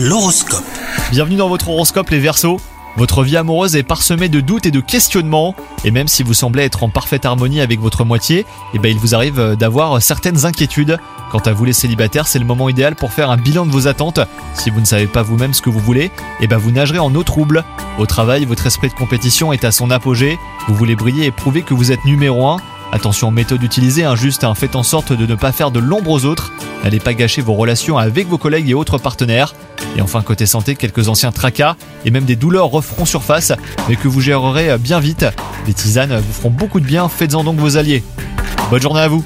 L'horoscope. Bienvenue dans votre horoscope les Verseaux. Votre vie amoureuse est parsemée de doutes et de questionnements, et même si vous semblez être en parfaite harmonie avec votre moitié, eh ben il vous arrive euh, d'avoir certaines inquiétudes. Quant à vous les célibataires, c'est le moment idéal pour faire un bilan de vos attentes. Si vous ne savez pas vous-même ce que vous voulez, eh ben vous nagerez en eau trouble. Au travail, votre esprit de compétition est à son apogée. Vous voulez briller et prouver que vous êtes numéro 1. Attention aux méthodes utilisées, hein, hein, faites en sorte de ne pas faire de l'ombre aux autres. N'allez pas gâcher vos relations avec vos collègues et autres partenaires. Et enfin côté santé, quelques anciens tracas et même des douleurs referont surface, mais que vous gérerez bien vite. Des tisanes vous feront beaucoup de bien, faites-en donc vos alliés. Bonne journée à vous